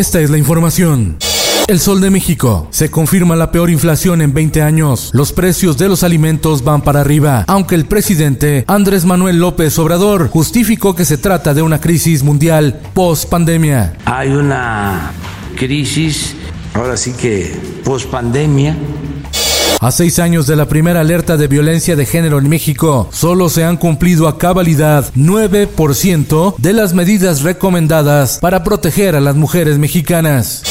Esta es la información. El Sol de México. Se confirma la peor inflación en 20 años. Los precios de los alimentos van para arriba, aunque el presidente Andrés Manuel López Obrador justificó que se trata de una crisis mundial post pandemia. Hay una crisis, ahora sí que post pandemia, A seis años de la primera alerta de violencia de género en México, solo se han cumplido a cabalidad 9% de las medidas recomendadas para proteger a las mujeres mexicanas.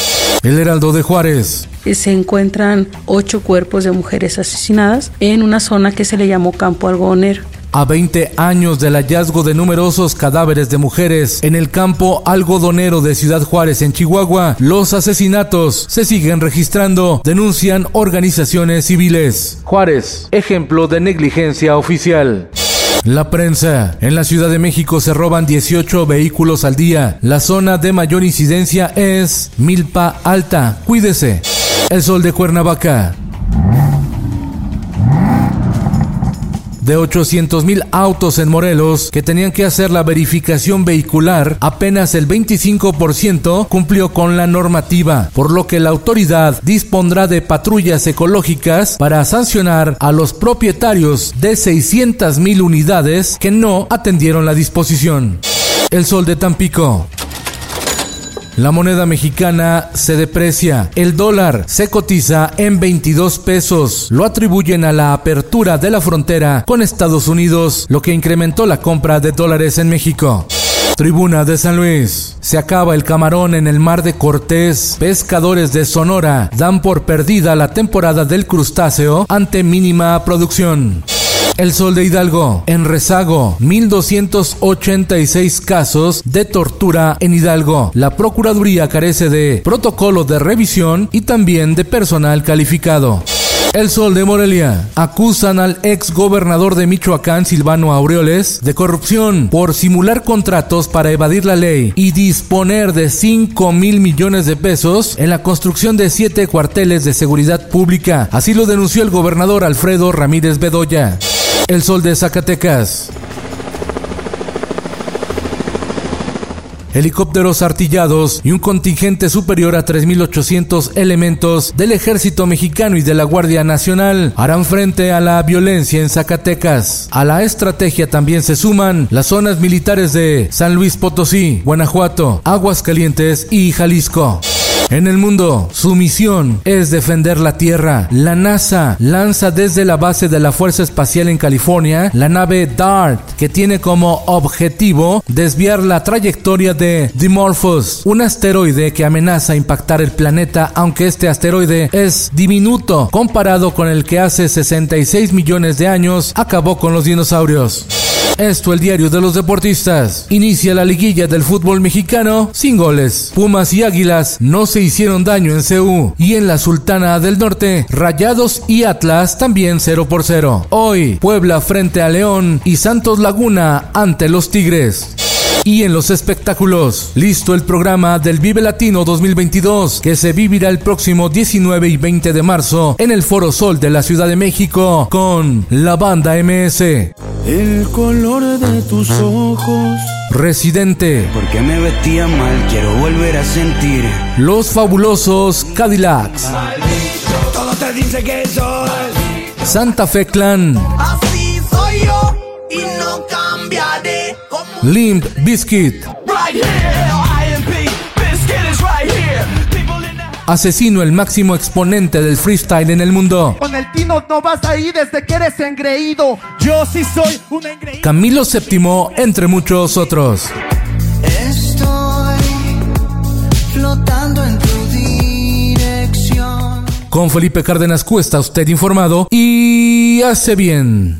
El Heraldo de Juárez. se encuentran ocho cuerpos de mujeres asesinadas en una zona que se le llamó Campo Algodonero. A 20 años del hallazgo de numerosos cadáveres de mujeres en el campo algodonero de Ciudad Juárez en Chihuahua, los asesinatos se siguen registrando, denuncian organizaciones civiles. Juárez, ejemplo de negligencia oficial. La prensa. En la Ciudad de México se roban 18 vehículos al día. La zona de mayor incidencia es Milpa Alta. Cuídese. El sol de Cuernavaca. De 800 mil autos en Morelos que tenían que hacer la verificación vehicular, apenas el 25% cumplió con la normativa, por lo que la autoridad dispondrá de patrullas ecológicas para sancionar a los propietarios de 600 mil unidades que no atendieron la disposición. El sol de Tampico. La moneda mexicana se deprecia. El dólar se cotiza en 22 pesos. Lo atribuyen a la apertura de la frontera con Estados Unidos, lo que incrementó la compra de dólares en México. Tribuna de San Luis. Se acaba el camarón en el mar de Cortés. Pescadores de Sonora dan por perdida la temporada del crustáceo ante mínima producción. El Sol de Hidalgo. En rezago, 1.286 casos de tortura en Hidalgo. La Procuraduría carece de protocolo de revisión y también de personal calificado. El Sol de Morelia. Acusan al ex gobernador de Michoacán, Silvano Aureoles, de corrupción por simular contratos para evadir la ley y disponer de 5 mil millones de pesos en la construcción de siete cuarteles de seguridad pública. Así lo denunció el gobernador Alfredo Ramírez Bedoya. El Sol de Zacatecas. Helicópteros artillados y un contingente superior a 3.800 elementos del ejército mexicano y de la Guardia Nacional harán frente a la violencia en Zacatecas. A la estrategia también se suman las zonas militares de San Luis Potosí, Guanajuato, Aguascalientes y Jalisco. En el mundo, su misión es defender la Tierra. La NASA lanza desde la base de la Fuerza Espacial en California la nave DART, que tiene como objetivo desviar la trayectoria de Dimorphos, un asteroide que amenaza impactar el planeta, aunque este asteroide es diminuto comparado con el que hace 66 millones de años acabó con los dinosaurios. Esto el diario de los deportistas. Inicia la liguilla del fútbol mexicano sin goles. Pumas y Águilas no se hicieron daño en CU. Y en la Sultana del Norte, Rayados y Atlas también 0 por 0. Hoy, Puebla frente a León y Santos Laguna ante los Tigres. Y en los espectáculos, listo el programa del Vive Latino 2022 que se vivirá el próximo 19 y 20 de marzo en el Foro Sol de la Ciudad de México con la banda MS. El color de tus ojos. Residente, Porque me vestía mal, quiero volver a sentir. Los Fabulosos Cadillacs, Todo te dice que soy. Santa Fe Clan, Limp Bizkit, right here, IMP, biscuit Asesino el máximo exponente del freestyle en el mundo. Con el Tino no vas ahí desde que eres engreído. Yo sí soy un engreído. Camilo VII, entre muchos otros. Estoy flotando en tu dirección. Con Felipe Cárdenas Cuesta, usted informado y hace bien.